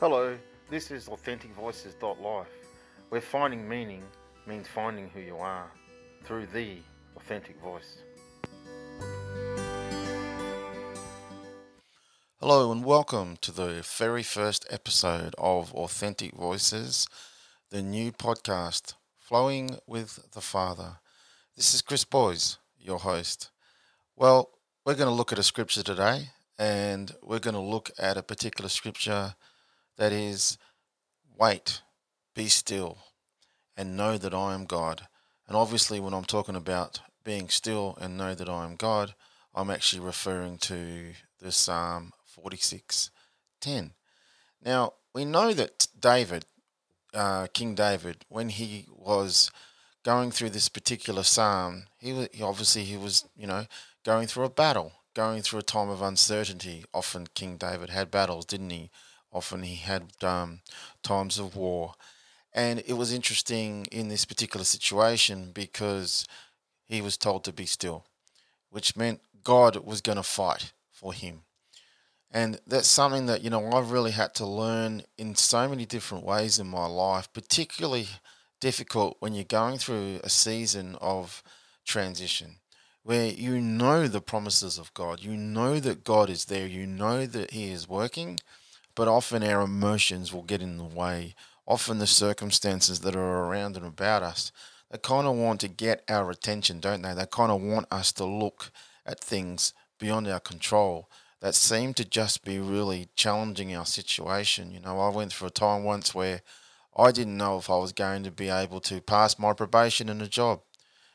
Hello, this is AuthenticVoices.life, where finding meaning means finding who you are through the authentic voice. Hello, and welcome to the very first episode of Authentic Voices, the new podcast flowing with the Father. This is Chris Boys, your host. Well, we're going to look at a scripture today, and we're going to look at a particular scripture that is wait, be still, and know that I am God. And obviously, when I'm talking about being still and know that I am God, I'm actually referring to the Psalm 46:10. Now, we know that David, uh, King David, when he was going through this particular psalm, he, he obviously he was, you know, going through a battle, going through a time of uncertainty. Often King David had battles, didn't he? Often he had um, times of war. And it was interesting in this particular situation because he was told to be still, which meant God was going to fight for him. And that's something that, you know, I've really had to learn in so many different ways in my life, particularly difficult when you're going through a season of transition where you know the promises of God, you know that God is there, you know that He is working, but often our emotions will get in the way. Often the circumstances that are around and about us, they kind of want to get our attention, don't they? They kind of want us to look at things beyond our control that seem to just be really challenging our situation. You know, I went through a time once where I didn't know if I was going to be able to pass my probation in a job.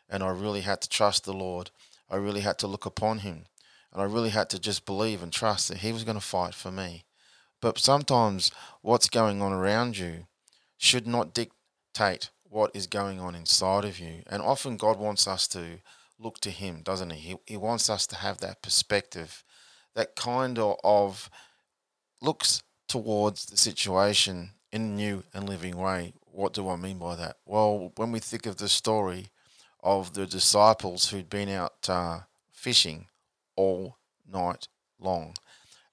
And I really had to trust the Lord. I really had to look upon Him. And I really had to just believe and trust that He was going to fight for me. But sometimes what's going on around you should not dictate what is going on inside of you. And often God wants us to look to Him, doesn't He? He, he wants us to have that perspective, that kind of looks towards the situation in a new and living way. What do I mean by that? Well, when we think of the story of the disciples who'd been out uh, fishing all night long,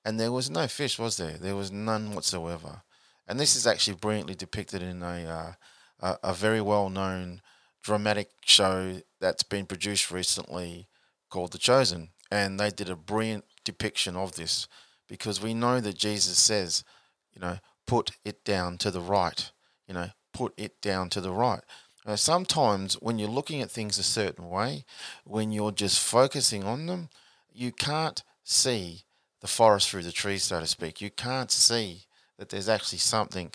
and there was no fish, was there? There was none whatsoever. And this is actually brilliantly depicted in a uh, a, very well known dramatic show that's been produced recently called The Chosen, and they did a brilliant depiction of this because we know that Jesus says, you know, put it down to the right, you know, put it down to the right. Now, sometimes when you're looking at things a certain way, when you're just focusing on them, you can't see the forest through the trees, so to speak. You can't see that there's actually something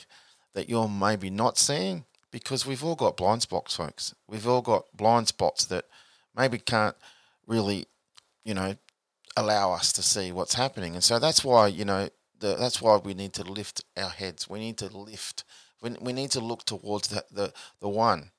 that you're maybe not seeing because we've all got blind spots, folks. We've all got blind spots that maybe can't really, you know, allow us to see what's happening. And so that's why, you know, the, that's why we need to lift our heads. We need to lift. We, we need to look towards the, the, the one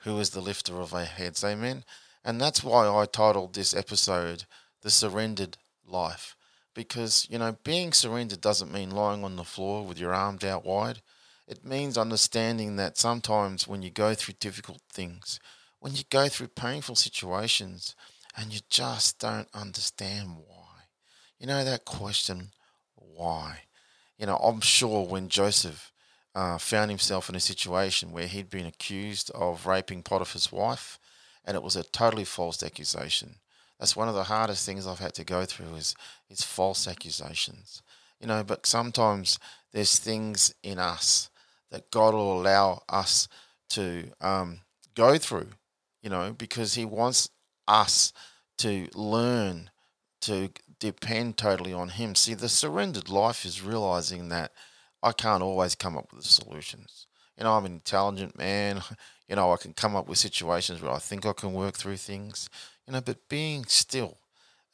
who is the lifter of our heads. Amen. And that's why I titled this episode The Surrendered Life because you know being surrendered doesn't mean lying on the floor with your arms out wide. It means understanding that sometimes when you go through difficult things when you go through painful situations and you just don't understand why you know that question why? You know i'm sure when joseph uh, found himself in a situation where he'd been accused of raping potiphar's wife and it was a totally false accusation that's one of the hardest things I've had to go through is is false accusations. You know, but sometimes there's things in us that God will allow us to um, go through. You know, because He wants us to learn to depend totally on Him. See, the surrendered life is realizing that I can't always come up with the solutions. You know, I'm an intelligent man. You know, I can come up with situations where I think I can work through things. You know, but being still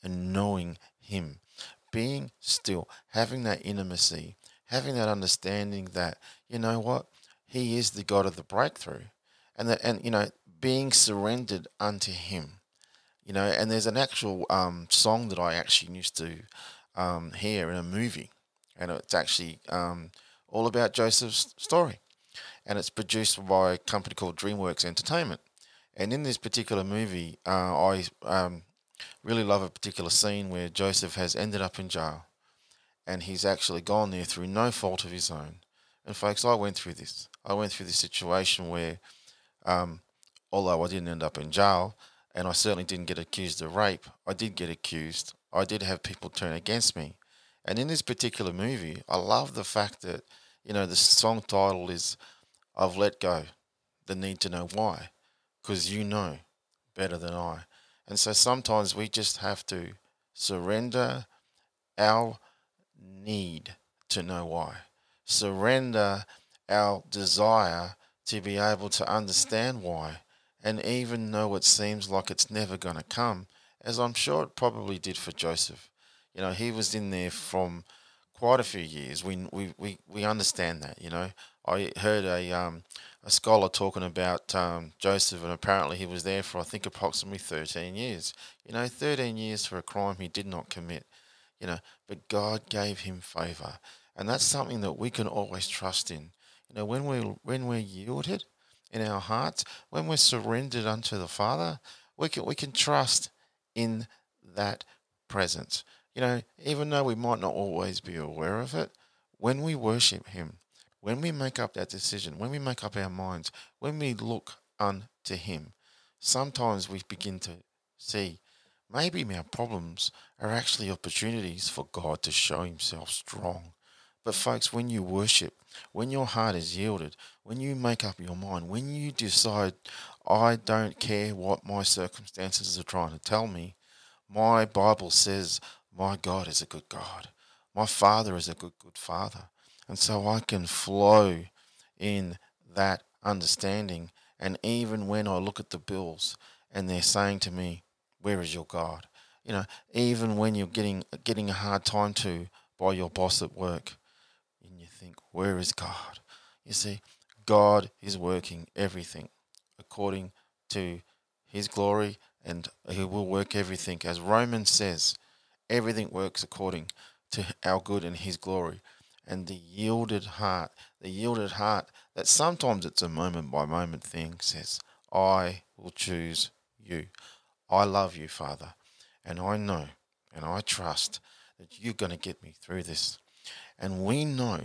and knowing Him, being still, having that intimacy, having that understanding that, you know what, He is the God of the breakthrough. And that, and, you know, being surrendered unto Him. You know, and there's an actual um, song that I actually used to um, hear in a movie. And it's actually um, all about Joseph's story. And it's produced by a company called DreamWorks Entertainment. And in this particular movie, uh, I um, really love a particular scene where Joseph has ended up in jail and he's actually gone there through no fault of his own. And folks, I went through this. I went through this situation where, um, although I didn't end up in jail, and I certainly didn't get accused of rape, I did get accused. I did have people turn against me. And in this particular movie, I love the fact that, you know, the song title is I've Let Go, the need to know why, because you know better than I. And so sometimes we just have to surrender our need to know why, surrender our desire to be able to understand why, and even though it seems like it's never going to come, as I'm sure it probably did for Joseph. You know, he was in there from quite a few years. We we we, we understand that. You know, I heard a um, a scholar talking about um, Joseph, and apparently he was there for I think approximately 13 years. You know, 13 years for a crime he did not commit. You know, but God gave him favor, and that's something that we can always trust in. You know, when we when we're yielded in our hearts, when we're surrendered unto the Father, we can we can trust in that presence. You know, even though we might not always be aware of it, when we worship Him, when we make up that decision, when we make up our minds, when we look unto Him, sometimes we begin to see maybe our problems are actually opportunities for God to show Himself strong. But, folks, when you worship, when your heart is yielded, when you make up your mind, when you decide, I don't care what my circumstances are trying to tell me, my Bible says, my God is a good God. My Father is a good, good Father. And so I can flow in that understanding. And even when I look at the bills and they're saying to me, Where is your God? You know, even when you're getting getting a hard time to by your boss at work, and you think, Where is God? You see, God is working everything according to his glory and he will work everything. As Romans says, everything works according to our good and his glory. And the yielded heart, the yielded heart that sometimes it's a moment by moment thing says, I will choose you. I love you, Father. And I know and I trust that you're going to get me through this. And we know,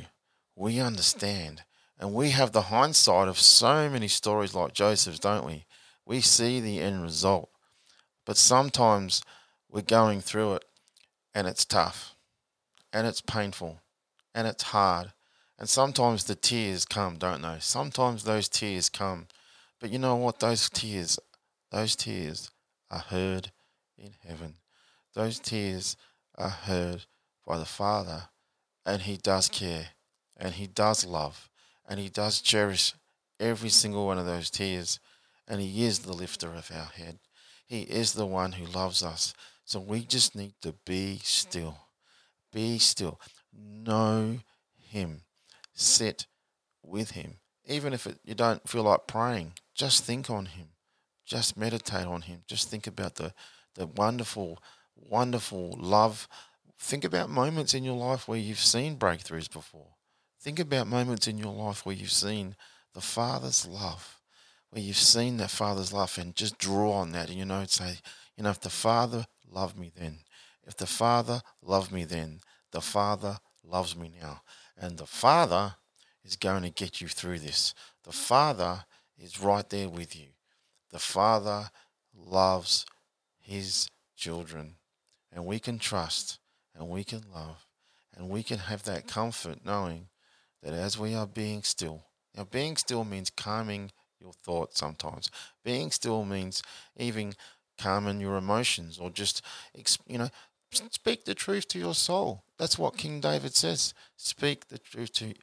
we understand, and we have the hindsight of so many stories like Joseph's, don't we? We see the end result. But sometimes we're going through it and it's tough and it's painful and it's hard. And sometimes the tears come, don't they? Sometimes those tears come. But you know what? Those tears, those tears are heard in heaven. Those tears are heard by the Father. And He does care. And He does love. And He does cherish every single one of those tears. And He is the lifter of our head. He is the one who loves us. So we just need to be still. Be still. Know Him. Sit with Him. Even if it, you don't feel like praying, just think on Him. Just meditate on Him. Just think about the, the wonderful, wonderful love. Think about moments in your life where you've seen breakthroughs before. Think about moments in your life where you've seen the Father's love where you've seen that Father's love and just draw on that. And, you know, say, you know, if the Father loved me then, if the Father loved me then, the Father loves me now. And the Father is going to get you through this. The Father is right there with you. The Father loves his children. And we can trust and we can love and we can have that comfort knowing that as we are being still, now being still means calming your thoughts sometimes. Being still means even calming your emotions or just, you know, speak the truth to your soul. That's what King David says. Speak the truth to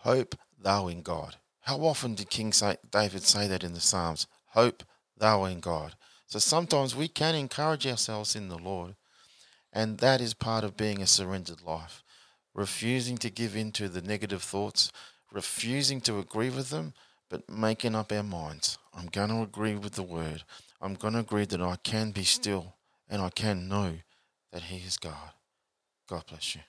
hope thou in God. How often did King David say that in the Psalms? Hope thou in God. So sometimes we can encourage ourselves in the Lord, and that is part of being a surrendered life. Refusing to give in to the negative thoughts, refusing to agree with them, but making up our minds. I'm going to agree with the word. I'm going to agree that I can be still and I can know that He is God. God bless you.